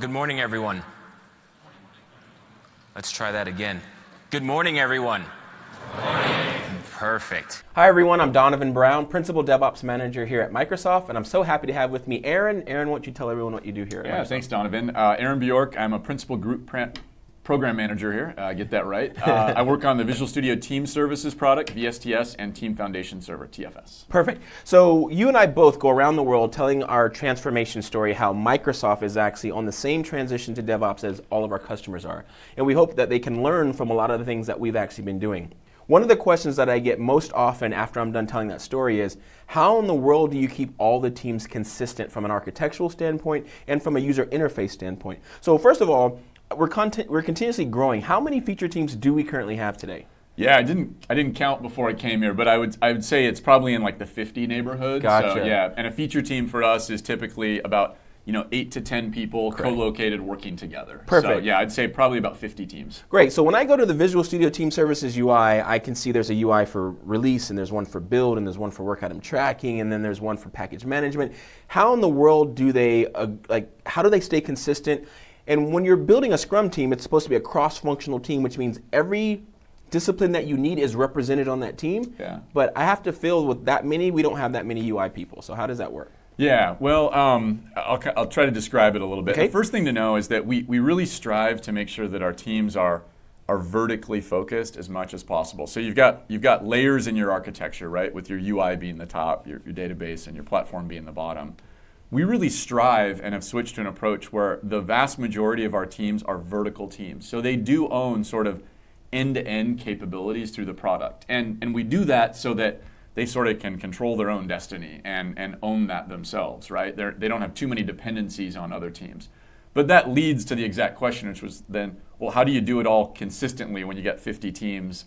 Good morning, everyone. Let's try that again. Good morning, everyone. Perfect. Hi, everyone. I'm Donovan Brown, Principal DevOps Manager here at Microsoft, and I'm so happy to have with me Aaron. Aaron, why don't you tell everyone what you do here at Yeah, Microsoft? thanks, Donovan. Uh, Aaron Bjork. I'm a principal group pra- program manager here. Uh, get that right. Uh, I work on the Visual Studio Team Services product, VSTS, and Team Foundation Server, TFS. Perfect. So you and I both go around the world telling our transformation story, how Microsoft is actually on the same transition to DevOps as all of our customers are. And we hope that they can learn from a lot of the things that we've actually been doing. One of the questions that I get most often after I'm done telling that story is, how in the world do you keep all the teams consistent from an architectural standpoint and from a user interface standpoint? So first of all, we're, content, we're continuously growing. How many feature teams do we currently have today? Yeah, I didn't I didn't count before I came here, but I would I would say it's probably in like the 50 neighborhood. Gotcha. So yeah, and a feature team for us is typically about you know eight to 10 people co-located working together. So Perfect. yeah, I'd say probably about 50 teams. Great. So when I go to the Visual Studio Team Services UI, I can see there's a UI for release, and there's one for build, and there's one for work item tracking, and then there's one for package management. How in the world do they uh, like? How do they stay consistent? And when you're building a Scrum team, it's supposed to be a cross-functional team, which means every discipline that you need is represented on that team. Yeah. But I have to fill with that many, we don't have that many UI people. So how does that work? Yeah, well, um, I'll, I'll try to describe it a little bit. Okay. The first thing to know is that we, we really strive to make sure that our teams are, are vertically focused as much as possible. So you've got, you've got layers in your architecture, right, with your UI being the top, your, your database, and your platform being the bottom. We really strive and have switched to an approach where the vast majority of our teams are vertical teams. So they do own sort of end-to-end capabilities through the product. And, and we do that so that they sort of can control their own destiny and, and own that themselves, right? They're, they don't have too many dependencies on other teams. But that leads to the exact question, which was then, well, how do you do it all consistently when you get 50 teams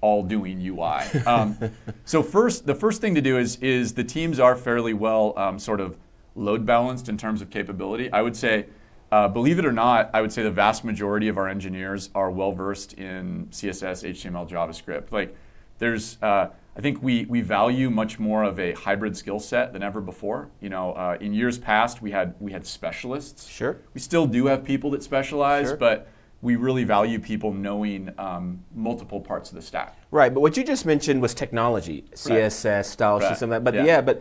all doing UI? Um, so first, the first thing to do is, is the teams are fairly well um, sort of load balanced in terms of capability. I would say, uh, believe it or not, I would say the vast majority of our engineers are well versed in CSS, HTML, JavaScript. Like, there's, uh, I think we, we value much more of a hybrid skill set than ever before. You know, uh, in years past, we had we had specialists. Sure. We still do have people that specialize, Sure. but we really value people knowing um, multiple parts of the stack. Right, but what you just mentioned was technology, CSS, style sheets, Right. and that. But Yeah. yeah. but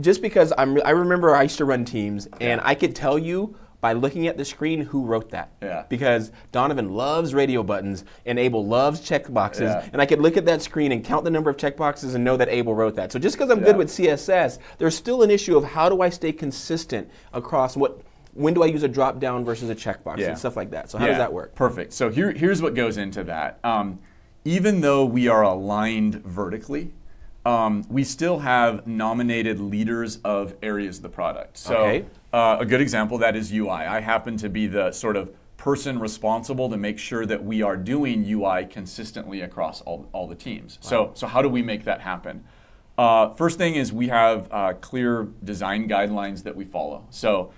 just because I'm, I remember I used to run teams, and I could tell you by looking at the screen who wrote that. Yeah. Because Donovan loves radio buttons, and Abel loves checkboxes, Yeah. and I could look at that screen and count the number of checkboxes and know that Abel wrote that. So just because I'm good with CSS, there's still an issue of how do I stay consistent across what. When do I use a drop down versus a checkbox Yeah. and stuff like that? So how does that work? Perfect. So here, here's what goes into that. Um, even though we are aligned vertically, um, we still have nominated leaders of areas of the product. So Okay. uh, a good example of that is UI. I happen to be the sort of person responsible to make sure that we are doing UI consistently across all, all the teams. So, so how do we make that happen? Uh, first thing is we have uh, clear design guidelines that we follow. So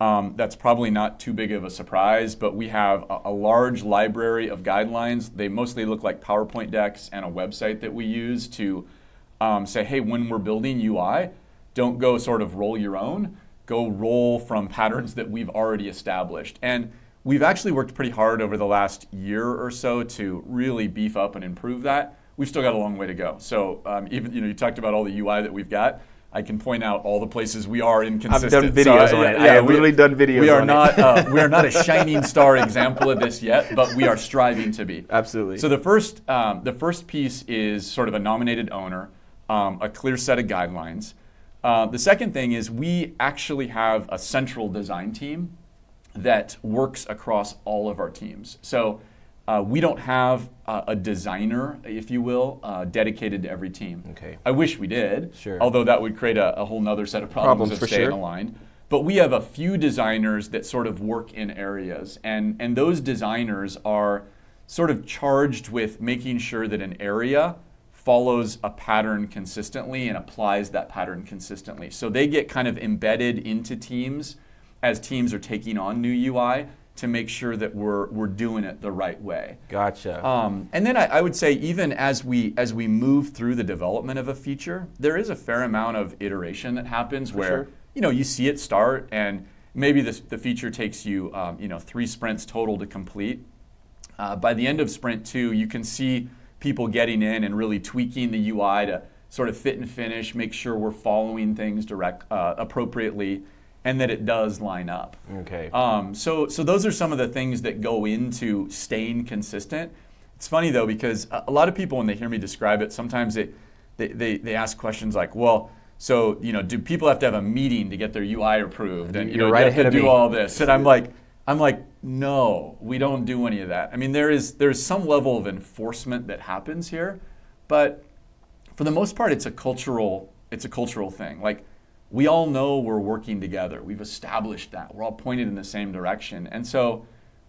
um, that's probably not too big of a surprise, but we have a, a large library of guidelines. They mostly look like PowerPoint decks and a website that we use to um, say, hey, when we're building UI, don't go sort of roll your own. Go roll from patterns that we've already established. And we've actually worked pretty hard over the last year or so to really beef up and improve that. We've still got a long way to go. So um, even you know you talked about all the UI that we've got. I can point out all the places we are inconsistent. done videos So, on it. Yeah, I have literally done videos We are on it. not uh, we are not a shining star example of this yet, but we are striving to be. Absolutely. So the first, um, the first piece is sort of a nominated owner, um, a clear set of guidelines. Uh, the second thing is we actually have a central design team that works across all of our teams. So uh, we don't have uh, a designer, if you will, uh, dedicated to every team. Okay. I wish we did. Sure. Although that would create a, a whole other set of problems, Problems of for staying sure. aligned. But we have a few designers that sort of work in areas, and, and those designers are sort of charged with making sure that an area follows a pattern consistently and applies that pattern consistently. So they get kind of embedded into teams as teams are taking on new UI to make sure that we're, we're doing it the right way. Gotcha. Um, and then I, I would say even as we as we move through the development of a feature, there is a fair amount of iteration that happens where sure. you know you see it start and maybe this, the feature takes you, um, you know, three sprints total to complete. Uh, by the end of sprint two, you can see people getting in and really tweaking the UI to sort of fit and finish, make sure we're following things direct uh, appropriately, and that it does line up. Okay. Um, so, so those are some of the things that go into staying consistent. It's funny though because a lot of people when they hear me describe it, sometimes they, they, they, they ask questions like, well, so you know, do people have to have a meeting to get their UI approved, and you You're know, right you have ahead to do me. all this? And I'm like, I'm like, no, we don't do any of that. I mean, there is there's some level of enforcement that happens here, but for the most part, it's a cultural it's a cultural thing. Like we all know we're working together. We've established that. We're all pointed in the same direction, and so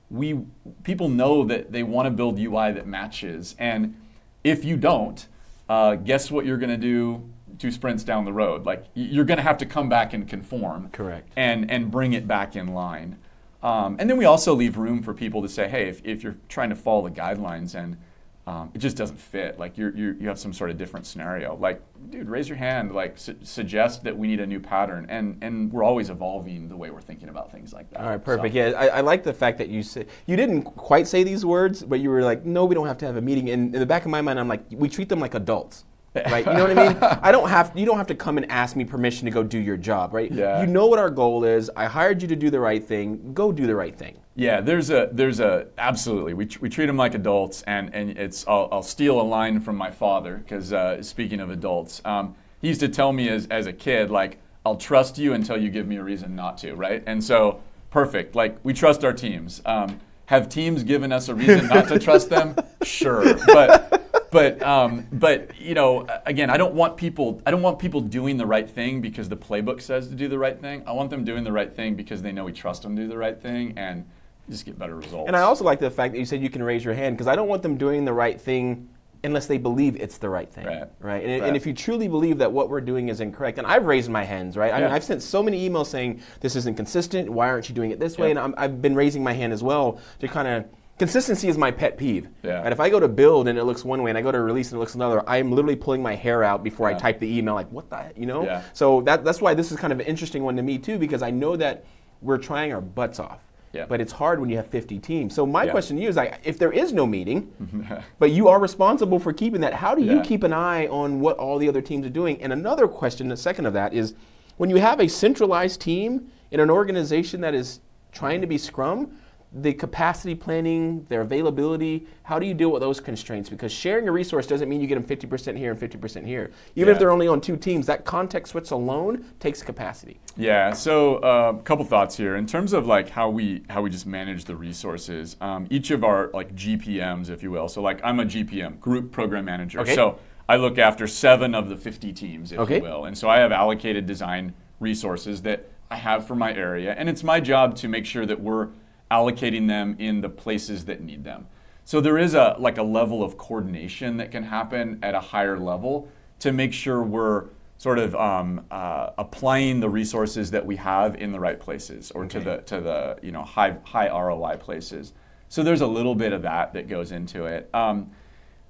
we people know that they want to build UI that matches. And if you don't, uh, guess what you're going to do two sprints down the road? Like you're going to have to come back and conform. Correct. And and bring it back in line. Um, and then we also leave room for people to say, hey, if, if you're trying to follow the guidelines and um, it just doesn't fit, like you're, you're, you have some sort of different scenario, like, dude, raise your hand, like, su- suggest that we need a new pattern. And, and we're always evolving the way we're thinking about things like that. All right, perfect. So- Yeah, I, I like the fact that you said you didn't quite say these words, but you were like, "No, we don't have to have a meeting." And in the back of my mind, I'm like, "We treat them like adults." Right? You know what I mean? I don't have you don't have to come and ask me permission to go do your job, right? Yeah. You know what our goal is. I hired you to do the right thing. Go do the right thing. Yeah, there's a there's a absolutely. We, we treat them like adults, and and it's I'll, I'll steal a line from my father because uh, speaking of adults, um, he used to tell me as as a kid like I'll trust you until you give me a reason not to, right? And so perfect. Like we trust our teams. Um, have teams given us a reason not to trust them? Sure, but but um, but you know, again, I don't want people. I don't want people doing the right thing because the playbook says to do the right thing. I want them doing the right thing because they know we trust them to do the right thing and just get better results. And I also like the fact that you said you can raise your hand because I don't want them doing the right thing unless they believe it's the right thing. Right. And, Right. and if you truly believe that what we're doing is incorrect, and I've raised my hands, right? I mean I've sent so many emails saying this isn't consistent. Why aren't you doing it this way? And I'm, I've been raising my hand as well to kind of. Consistency is my pet peeve. Yeah. And if I go to build and it looks one way, and I go to release and it looks another, I'm literally pulling my hair out before I type the email. Like, what the, you know? Yeah. So that, that's why this is kind of an interesting one to me too, because I know that we're trying our butts off. Yeah. But it's hard when you have 50 teams. So my Yeah. question to you is, like, if there is no meeting, but you are responsible for keeping that, how do you Yeah. keep an eye on what all the other teams are doing? And another question, the second of that, is when you have a centralized team in an organization that is trying to be Scrum, the capacity planning, their availability, how do you deal with those constraints? Because sharing a resource doesn't mean you get them 50% here and 50% here. Even if they're only on two teams, that context switch alone takes capacity. Yeah. So a couple thoughts here in terms of like how we how we just manage the resources. Um, each of our like GPMs, if you will. So like I'm a GPM, Group Program Manager. Okay. So I look after seven of the 50 teams, if Okay. you will. And so I have allocated design resources that I have for my area, and it's my job to make sure that we're allocating them in the places that need them. So there is a like a level of coordination that can happen at a higher level to make sure we're sort of um, uh, applying the resources that we have in the right places or to the to the you know high high ROI places. So there's a little bit of that that goes into it. Um,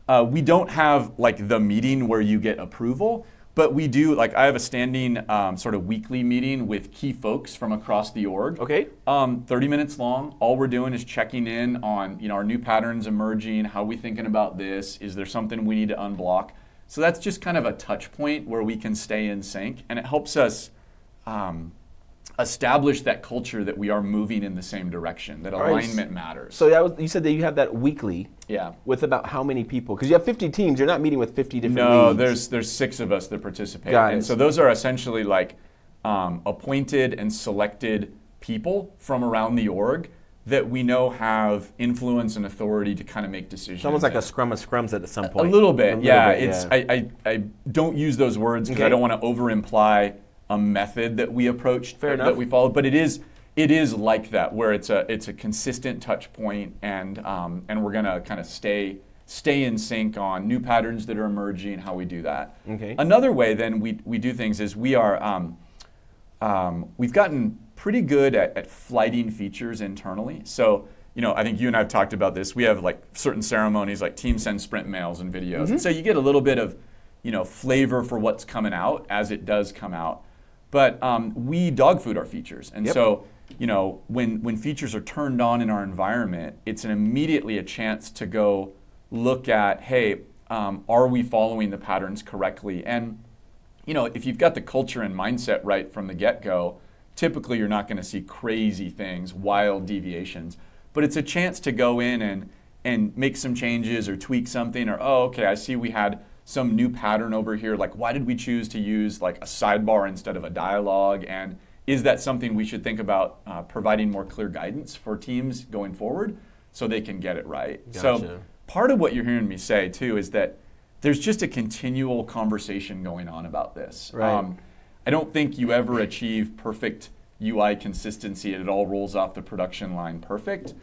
uh, we don't have like the meeting where you get approval, but we do like I have a standing um, sort of weekly meeting with key folks from across the org. Okay. Um, 30 minutes long. All we're doing is checking in on you know our new patterns emerging. How are we thinking about this? Is there something we need to unblock? So that's just kind of a touch point where we can stay in sync, and it helps us um, establish that culture that we are moving in the same direction. That right. alignment matters. So that was, you said that you have that weekly. yeah. With about how many people? Because you have 50 teams. You're not meeting with 50 different No, leads. there's there's six of us that participate, Got and it. so those are essentially like um, appointed and selected people from around the org that we know have influence and authority to kind of make decisions. It's almost like a scrum of scrums at some point. a little bit, A yeah. bit, it's I, I, I don't use those words because Okay. I don't want to over imply a method that we approached Fair that enough. we followed, but it is it is like that where it's a it's a consistent touch point and um, and we're gonna kind of stay stay in sync on new patterns that are emerging, how we do that. Okay. Another way then we we do things is we are um, um, we've gotten pretty good at, at flighting features internally. So, you know, I think you and I have talked about this. We have like certain ceremonies, like team send sprint mails and videos. And so you get a little bit of, you know, flavor for what's coming out as it does come out. But um, we dog food our features. And Yep. so you know, when, when features are turned on in our environment, it's an immediately a chance to go look at, hey, um, are we following the patterns correctly? And, you know, if you've got the culture and mindset right from the get go, typically you're not going to see crazy things, wild deviations. But it's a chance to go in and, and make some changes or tweak something, or, oh, okay, I see we had some new pattern over here. Like, why did we choose to use like a sidebar instead of a dialogue? And is that something we should think about uh, providing more clear guidance for teams going forward so they can get it right? Gotcha. So, part of what you're hearing me say too is that there's just a continual conversation going on about this. Right. Um, I don't think you ever achieve perfect UI consistency and it all rolls off the production line perfect.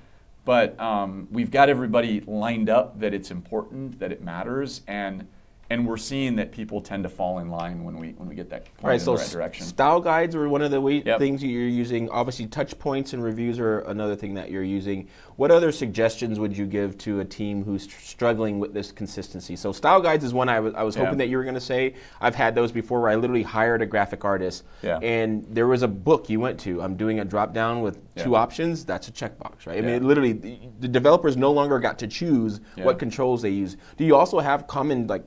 But um, we've got everybody lined up that it's important, that it matters, and and we're seeing that people tend to fall in line when we when we get that point Right, in so the right direction. style guides are one of the way, Yep. things that you're using. Obviously, touch points and reviews are another thing that you're using. What other suggestions would you give to a team who's tr- struggling with this consistency? So, style guides is one I was, I was Yeah. hoping that you were going to say. I've had those before where I literally hired a graphic artist, Yeah. and there was a book you went to. I'm doing a drop down with Yeah. two options. That's a checkbox, right? I mean, Yeah. it literally, the, the developers no longer got to choose Yeah. what controls they use. Do you also have common like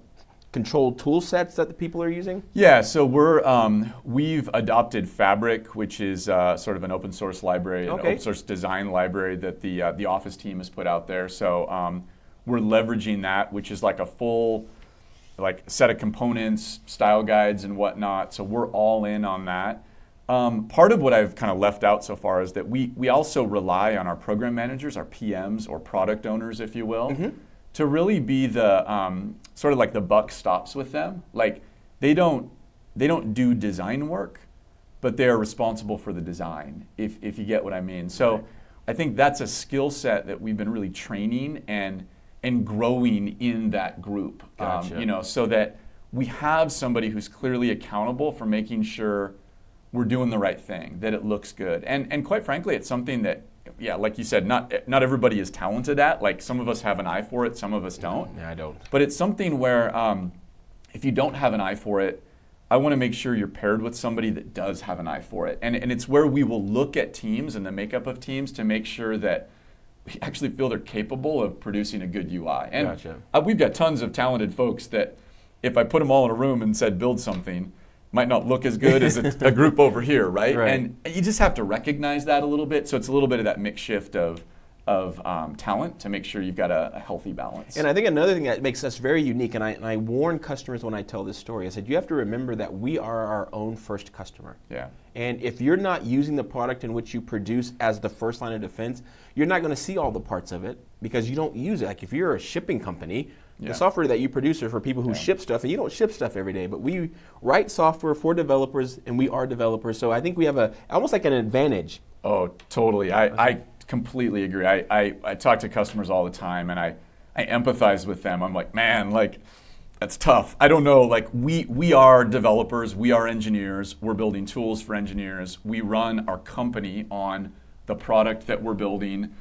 control tool sets that the people are using? Yeah, so we're um, we've adopted Fabric, which is uh, sort of an open source library, an open source design library that the uh, the Office team has put out there. So um, we're leveraging that, which is like a full like set of components, style guides, and whatnot. So we're all in on that. Um, part of what I've kind of left out so far is that we we also rely on our program managers, our PMs or product owners, if you will, to really be the um, sort of like the buck stops with them. Like they don't they don't do design work, but they are responsible for the design. If if you get what I mean. So I think that's a skill set that we've been really training and and growing in that group. Um, you know, so that we have somebody who's clearly accountable for making sure we're doing the right thing, that it looks good. And and quite frankly, it's something that yeah, like you said, not not everybody is talented at. Like some of us have an eye for it, some of us don't. Yeah, I don't. But it's something where um, if you don't have an eye for it, I want to make sure you're paired with somebody that does have an eye for it. And, and it's where we will look at teams and the makeup of teams to make sure that we actually feel they're capable of producing a good UI. And Gotcha. uh, we've got tons of talented folks that if I put them all in a room and said build something, might not look as good as a, a group over here, right? Right. And you just have to recognize that a little bit. So it's a little bit of that mix shift of of um, talent to make sure you've got a, a healthy balance. And I think another thing that makes us very unique, and I, and I warn customers when I tell this story, I said, you have to remember that we are our own first customer. Yeah. And if you're not using the product in which you produce as the first line of defense, you're not going to see all the parts of it because you don't use it. Like if you're a shipping company, Yeah. the software that you produce are for people who Yeah. ship stuff, and you don't ship stuff every day. But we write software for developers, and we are developers. So I think we have a almost like an advantage. Oh, totally. I, I completely agree. I, I, I talk to customers all the time and I, I empathize with them. I'm like, man, like, that's tough. I don't know. Like, we, we are developers, we are engineers, we're building tools for engineers. We run our company on the product that we're building.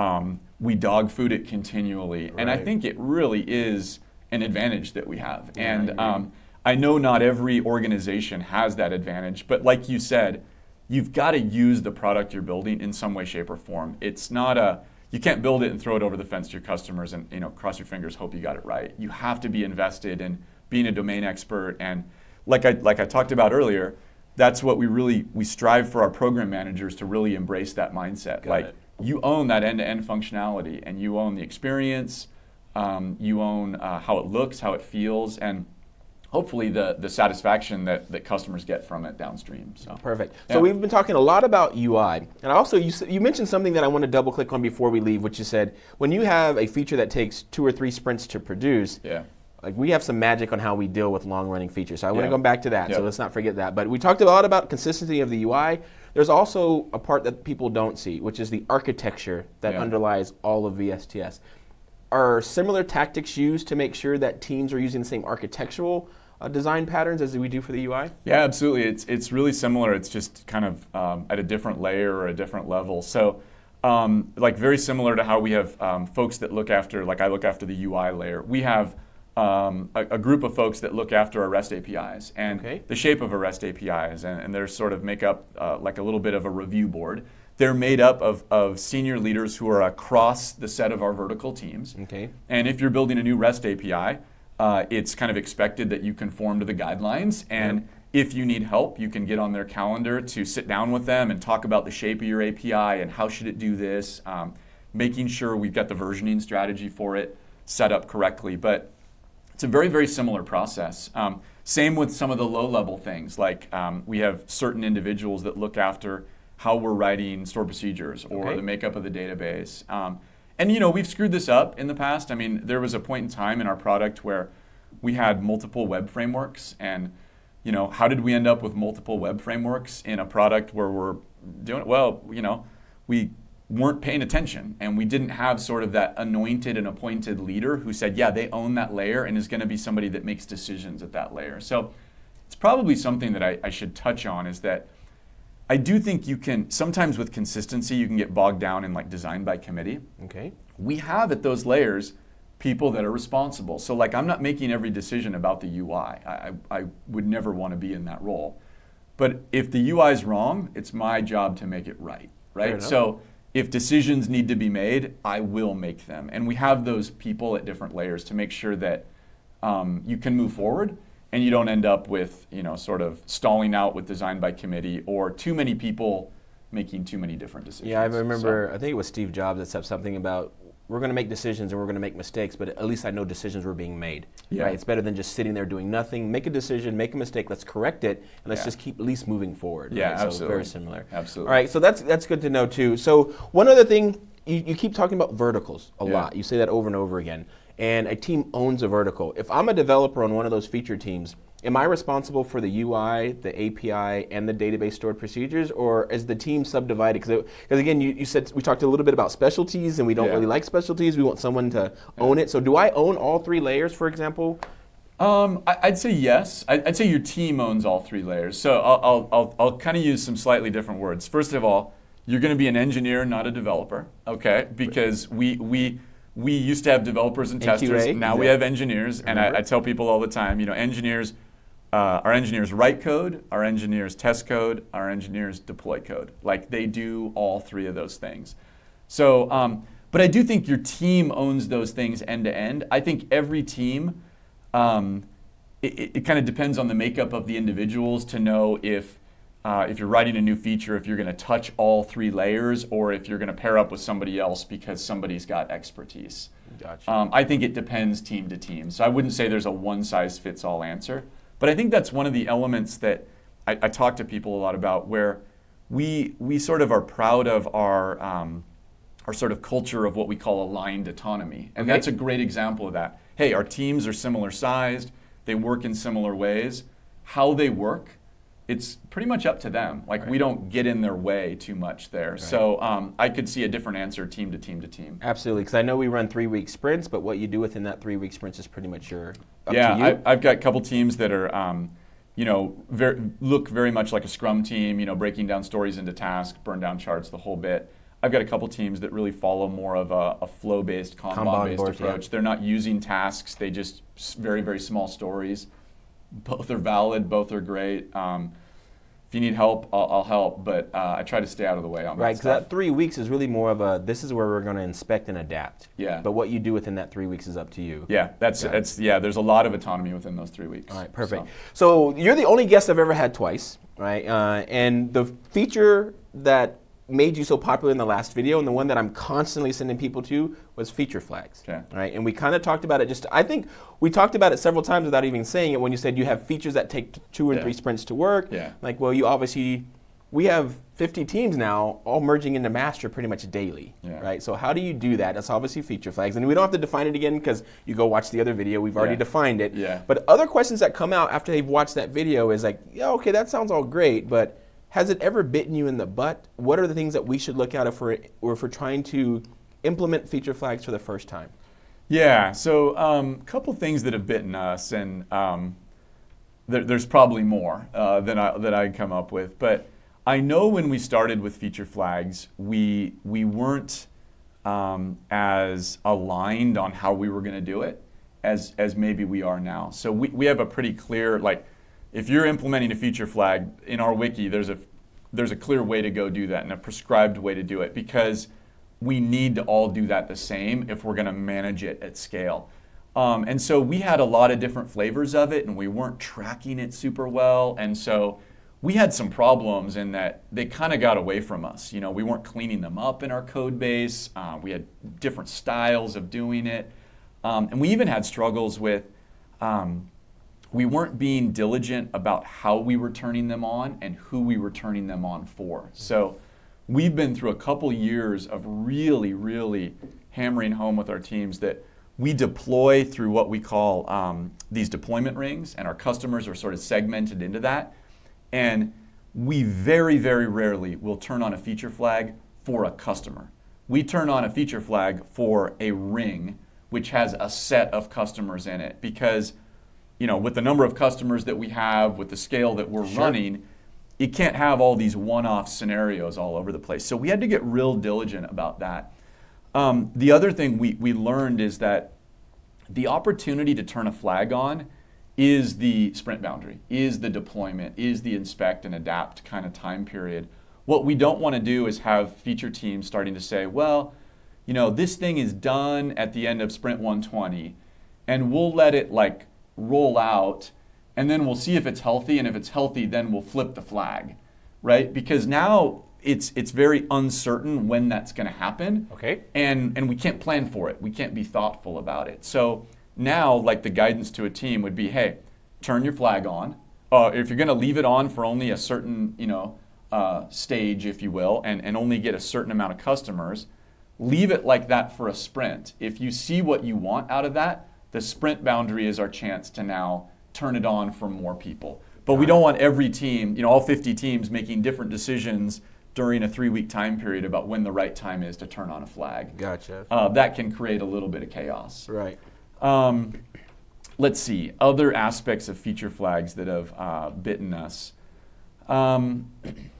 Um, we dog food it continually. And I think it really is an advantage that we have. Yeah, and um, I know not every organization has that advantage, but like you said, you've got to use the product you're building in some way, shape, or form. It's not a you can't build it and throw it over the fence to your customers and you know cross your fingers, hope you got it right. You have to be invested in being a domain expert and like I like I talked about earlier, that's what we really we strive for our program managers to really embrace that mindset. Got like it. You own that end-to-end functionality and you own the experience um, you own uh, how it looks how it feels and hopefully the, the satisfaction that, that customers get from it downstream so Perfect. Yeah. So we've been talking a lot about UI, and also you, you mentioned something that I want to double click on before we leave, which you said when you have a feature that takes two or three sprints to produce. yeah Like we have some magic on how we deal with long running features. So I want to Yeah. go back to that. So let's not forget that. But we talked a lot about consistency of the UI. There's also a part that people don't see, which is the architecture that Yeah. underlies all of VSTS. Are similar tactics used to make sure that teams are using the same architectural uh, design patterns as we do for the UI? Yeah, absolutely. It's it's really similar. It's just kind of um, at a different layer or a different level. So, um, like very similar to how we have um, folks that look after, like I look after the UI layer. We have um, a, a group of folks that look after our REST APIs and Okay. the shape of our REST APIs, and, and they're sort of make up uh, like a little bit of a review board. they're made up of, of senior leaders who are across the set of our vertical teams. Okay. And if you're building a new REST API, uh, it's kind of expected that you conform to the guidelines. And if you need help, you can get on their calendar to sit down with them and talk about the shape of your API and how should it do this, um, making sure we've got the versioning strategy for it set up correctly. But it's a very, very similar process. Um, same with some of the low level things, like um, we have certain individuals that look after how we're writing stored procedures or Okay. the makeup of the database. Um, and you know, we've screwed this up in the past. I mean, there was a point in time in our product where we had multiple web frameworks and you know, how did we end up with multiple web frameworks in a product where we're doing well, you know, we weren't paying attention and we didn't have sort of that anointed and appointed leader who said, yeah, they own that layer and is going to be somebody that makes decisions at that layer. So it's probably something that I, I should touch on is that I do think you can sometimes with consistency you can get bogged down in like design by committee. Okay. We have at those layers people that are responsible. So like I'm not making every decision about the UI. I, I, I would never want to be in that role. But if the UI is wrong, it's my job to make it right. Right. So if decisions need to be made, I will make them. And we have those people at different layers to make sure that um, you can move forward and you don't end up with, you know, sort of stalling out with design by committee or too many people making too many different decisions. Yeah, I So- remember. I think it was Steve Jobs that said something about we're going to make decisions and we're going to make mistakes, but at least I know decisions were being made. Yeah. Right? It's better than just sitting there doing nothing. Make a decision, make a mistake. Let's correct it, and let's Yeah. just keep at least moving forward. Yeah, right? So absolutely. very similar. Absolutely. All right, so that's that's good to know too. So one other thing, you, you keep talking about verticals a Yeah. lot. You say that over and over again. And a team owns a vertical. If I'm a developer on one of those feature teams, am I responsible for the UI, the API, and the database stored procedures, or is the team subdivided? Because again, you, you said we talked a little bit about specialties, and we don't Yeah. really like specialties. We want someone to own it. So do I own all three layers, for example? Um, I, I'd say yes. I, I'd say your team owns all three layers. So I'll, I'll, I'll, I'll kind of use some slightly different words. First of all, you're going to be an engineer, not a developer, okay? Because we, we, we used to have developers and And testers. QA, now we have engineers. And I, I tell people all the time, you know, engineers, uh, our engineers write code, our engineers test code, our engineers deploy code. Like they do all three of those things. So, um, but I do think your team owns those things end to end. I think every team, um, it, it, it kind of depends on the makeup of the individuals to know if uh, if you're writing a new feature, if you're going to touch all three layers, or if you're going to pair up with somebody else because somebody's got expertise. Gotcha. Um, I think it depends team to team. So I wouldn't say there's a one size fits all answer. But I think that's one of the elements that I, I talk to people a lot about where we, we sort of are proud of our, um, our sort of culture of what we call aligned autonomy. And Okay. that's a great example of that. Hey, our teams are similar sized, they work in similar ways. How they work, it's pretty much up to them. Like we don't get in their way too much there. So um, I could see a different answer team to team to team. Absolutely, because I know we run three week sprints, but what you do within that three week sprints is pretty much your up yeah, to you. I, I've got a couple teams that are, um, you know, ver- look very much like a Scrum team. You know, breaking down stories into tasks, burn down charts, the whole bit. I've got a couple teams that really follow more of a, a flow-based, Kanban Kanban-based board, yeah. approach. They're not using tasks; they just very, very small stories. Both are valid. Both are great. Um, if you need help, I'll, I'll help, but uh, I try to stay out of the way on Right, that because stuff. that three weeks is really more of a this is where we're going to inspect and adapt. Yeah. But what you do within that three weeks is up to you. yeah, that's Yeah. that's yeah. There's a lot of autonomy within those three weeks. All right, perfect. So. So, you're the only guest I've ever had twice, right? Uh, and the feature that made you so popular in the last video, and the one that I'm constantly sending people to, was feature flags. Okay. Right, and we kind of talked about it. Just I think we talked about it several times without even saying it. When you said you have features that take two or Yeah. three sprints to work. Yeah. Like, well, you obviously. We have 50 teams now, all merging into master pretty much daily, Yeah. right? So how do you do that? That's obviously feature flags, and we don't have to define it again because you go watch the other video. We've already Yeah. defined it. Yeah. But other questions that come out after they've watched that video is like, yeah, okay, that sounds all great, but has it ever bitten you in the butt? What are the things that we should look if we're, or if we're trying to implement feature flags for the first time? Yeah, so a um, couple things that have bitten us, and um, there, there's probably more uh, than I, that I come up with. But I know when we started with feature flags, we we weren't um, as aligned on how we were going to do it as as maybe we are now. So we, we have a pretty clear like, if you're implementing a feature flag in our wiki, there's a there's a clear way to go do that and a prescribed way to do it because we need to all do that the same if we're going to manage it at scale. Um, and so we had a lot of different flavors of it, and we weren't tracking it super well. And so we had some problems in that they kind of got away from us. You know, we weren't cleaning them up in our code base. Uh, we had different styles of doing it, um, and we even had struggles with. Um, we weren't being diligent about how we were turning them on and who we were turning them on for. So we've been through a couple years of really, really hammering home with our teams that we deploy through what we call um, these deployment rings, and our customers are sort of segmented into that. And we very, very rarely will turn on a feature flag for a customer. We turn on a feature flag for a ring which has a set of customers in it because you know with the number of customers that we have with the scale that we're Sure. running you can't have all these one-off scenarios all over the place so we had to get real diligent about that um, the other thing we, we learned is that the opportunity to turn a flag on is the sprint boundary, is the deployment, is the inspect and adapt kind of time period. What we don't want to do is have feature teams starting to say, well, you know, this thing is done at the end of sprint 120, and we'll let it like roll out, and then we'll see if it's healthy, and if it's healthy, then we'll flip the flag, right? Because now it's it's very uncertain when that's going to happen Okay. and and we can't plan for it. We can't be thoughtful about it. So now, like the guidance to a team would be, hey, turn your flag on. Uh, if you're going to leave it on for only a certain you know uh, stage, if you will, and and only get a certain amount of customers, leave it like that for a sprint. If you see what you want out of that, the sprint boundary is our chance to now turn it on for more people. But we don't want every team, you know, all 50 teams making different decisions during a three-week time period about when the right time is to turn on a flag. Gotcha. Uh, that can create a little bit of chaos. Right. Um, let's see other aspects of feature flags that have uh, bitten us. Um,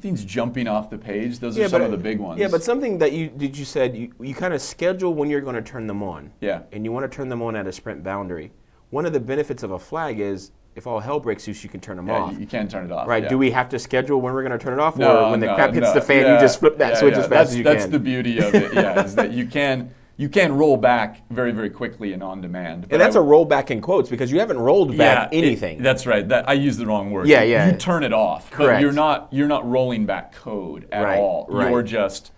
nothing's jumping off the page. Those are some of the big ones. Yeah, but something that you did you said you, you kind of schedule when you're going to turn them on. Yeah. And you want to turn them on at a sprint boundary. One of the benefits of a flag is if all hell breaks loose, you can turn them yeah, off. you, can turn it off. right? yeah. Do we have to schedule when we're going to turn it off, No, or when the no, crap hits no. the fan, Yeah, you just flip that yeah, switch yeah. as fast that's, as you can? that's the beauty of it. Yeah, is that you can you can roll back very very quickly and on demand. But and that's I- a rollback in quotes because you haven't rolled back yeah, it- anything. that's right. That I used the wrong word. Yeah, yeah. You turn it off, but Correct. you're not you're not rolling back code at Right, all. right. You're just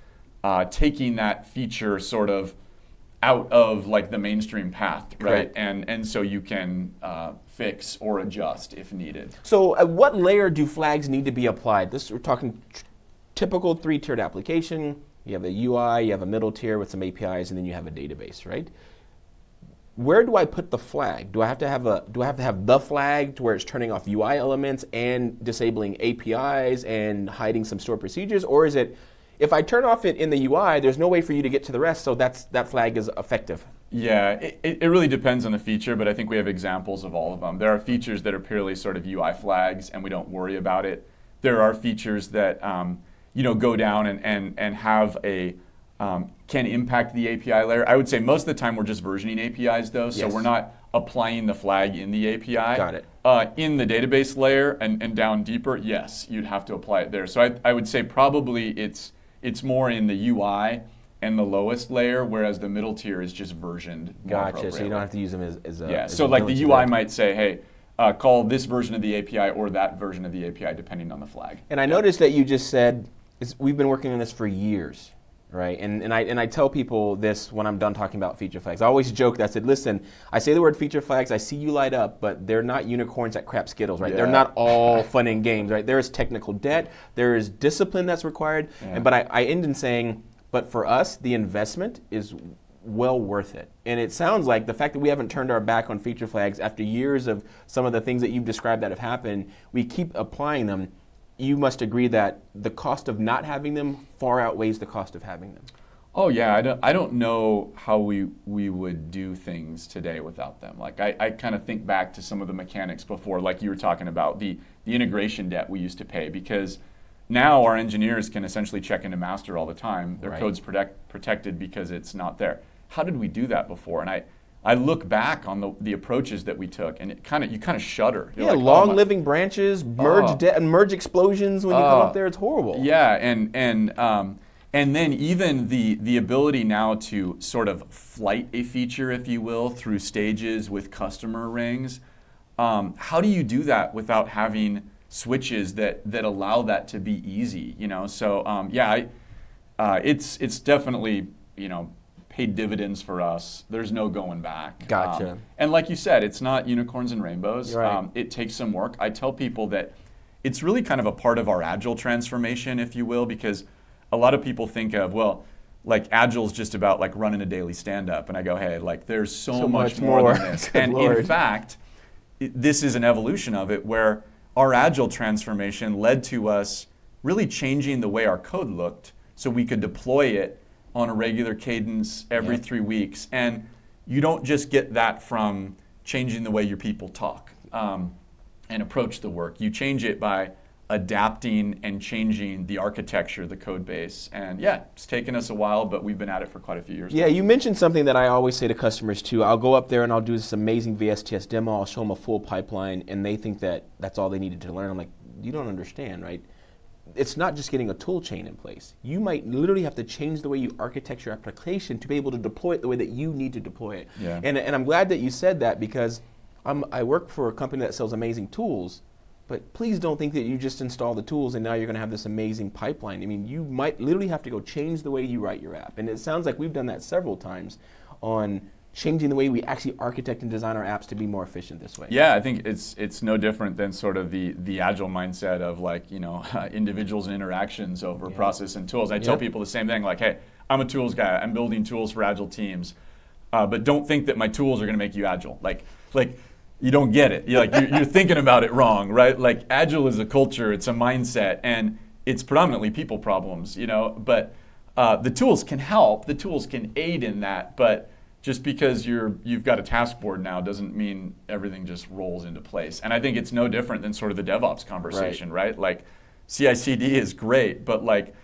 uh, taking that feature sort of out of like the mainstream path, right? Correct. And and so you can uh, fix or adjust if needed. So, at what layer do flags need to be applied? This we're talking tr- typical three-tiered application. You have a UI, you have a middle tier with some APIs, and then you have a database, right? Where do I put the flag? Do I have to have a do I have to have the flag to where it's turning off UI elements and disabling APIs and hiding some stored procedures, or is it if I turn off it in the UI, there's no way for you to get to the rest, so that's that flag is effective. Yeah, it, it really depends on the feature, but I think we have examples of all of them. There are features that are purely sort of UI flags, and we don't worry about it. There are features that um, you know go down and, and, and have a um, can impact the API layer. I would say most of the time we're just versioning APIs though, so Yes. we're not applying the flag in the API. Got it. Uh, in the database layer and, and down deeper, yes, you'd have to apply it there. So I, I would say probably it's it's more in the UI and the lowest layer, whereas the middle tier is just versioned. Gotcha. So you don't have to use them as, as a Yeah, as so like the UI might say, hey, uh, call this version of the API or that version of the API, depending on the flag. And I noticed that you just said is we've been working on this for years, right? And, and I and I tell people this when I'm done talking about feature flags. I always joke that I said, listen, I say the word feature flags, I see you light up, but they're not unicorns that crap skittles, right? They're not all fun and games, right? There is technical debt, there is discipline that's required, Yeah. and but I, I end in saying, but for us, the investment is well worth it. And it sounds like the fact that we haven't turned our back on feature flags after years of some of the things that you've described that have happened, we keep applying them. You must agree that the cost of not having them far outweighs the cost of having them. Oh yeah, I don't, I don't know how we, we would do things today without them. Like I, I kind of think back to some of the mechanics before, like you were talking about the, the integration debt we used to pay because now our engineers can essentially check into master all the time. Their Right. code's protect, protected because it's not there. How did we do that before? And I, I look back on the, the approaches that we took, and it kind of you kind of shudder. You're Yeah, like, oh long my- living branches, merge Oh. de- merge explosions when you come Oh. up there. It's horrible. Yeah, and and um, and then even the the ability now to sort of flight a feature, if you will, through stages with customer rings. Um, how do you do that without having switches that that allow that to be easy? You know, so um, yeah, I, uh, it's it's definitely you know paid dividends for us. There's no going back. Gotcha. Um, and like you said, it's not unicorns and rainbows. Right. Um, it takes some work. I tell people that it's really kind of a part of our agile transformation, if you will, because a lot of people think of, well, like agile is just about like running a daily stand up. And I go, hey, like there's so, So much, much more, more. than this. And in fact, it- this is an evolution of it where our agile transformation led to us really changing the way our code looked so we could deploy it on a regular cadence every three weeks. And you don't just get that from changing the way your people talk um, and approach the work. You change it by adapting and changing the architecture, the code base. And yeah, it's taken us a while, but we've been at it for quite a few years. Yeah, you mentioned something that I always say to customers too. I'll go up there and I'll do this amazing VSTS demo. I'll show them a full pipeline, and they think that that's all they needed to learn. I'm like, you don't understand, right? It's not just getting a tool chain in place. You might literally have to change the way you architect your application to be able to deploy it the way that you need to deploy it. Yeah. And, and I'm glad that you said that because I'm, I work for a company that sells amazing tools. But please don't think that you just install the tools and now you're going to have this amazing pipeline. I mean, you might literally have to go change the way you write your app. And it sounds like we've done that several times on changing the way we actually architect and design our apps to be more efficient this way. Yeah, I think it's it's no different than sort of the the agile mindset of like you know individuals and interactions over Yeah. process and tools. I tell people the same thing, like, hey, I'm a tools guy. I'm building tools for agile teams, uh, but don't think that my tools are going to make you agile. Like like you don't get it. You're like you're, you're thinking about it wrong, right? Like agile is a culture, it's a mindset, and it's predominantly people problems, you know. But uh, the tools can help. The tools can aid in that, but just because you're you've got a task board now doesn't mean everything just rolls into place. And I think it's no different than sort of the DevOps conversation, right? Like CI/CD is great, but like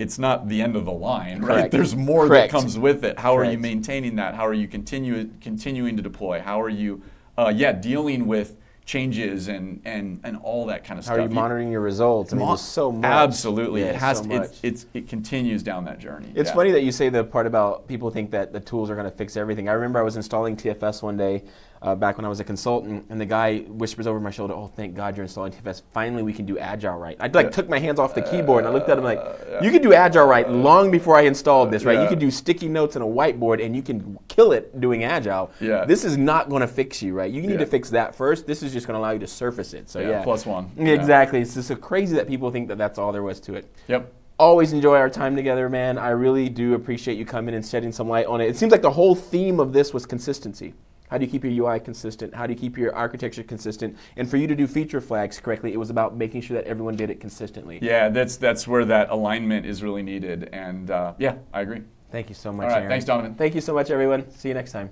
it's not the end of the line, right? Correct. There's more Correct. that comes with it. How are you maintaining that? How are you continue, continuing to deploy? How are you, uh, yeah, dealing with changes and, and, and all that kind of How stuff? are you monitoring your results? I mean, there's so much. Absolutely, Yeah, it has. so to, it's, it's it continues down that journey. It's Yeah. funny that you say the part about people think that the tools are going to fix everything. I remember I was installing TFS one day uh, back when I was a consultant, and the guy whispers over my shoulder, "Oh, thank God you're installing TFS. Finally, we can do Agile right." I like took my hands off the keyboard and I looked at him like, "You could do Agile right long before I installed this, right? You Yeah. could do sticky notes and a whiteboard, and you can kill it doing Agile. Yeah. This is not going to fix you, right? You need Yeah. to fix that first. This is just going to allow you to surface it. So Yeah, yeah, plus one. Yeah, Yeah. Exactly. It's just so crazy that people think that that's all there was to it Yep. always enjoy our time together, man. I really do appreciate you coming and shedding some light on it. It seems like the whole theme of this was consistency. How do you keep your UI consistent? How do you keep your architecture consistent? And for you to do feature flags correctly, it was about making sure that everyone did it consistently. Yeah, that's that's where that alignment is really needed. And uh, yeah, I agree. Thank you so much, All right, Aaron. thanks, Donovan. Thank you so much, everyone. See you next time.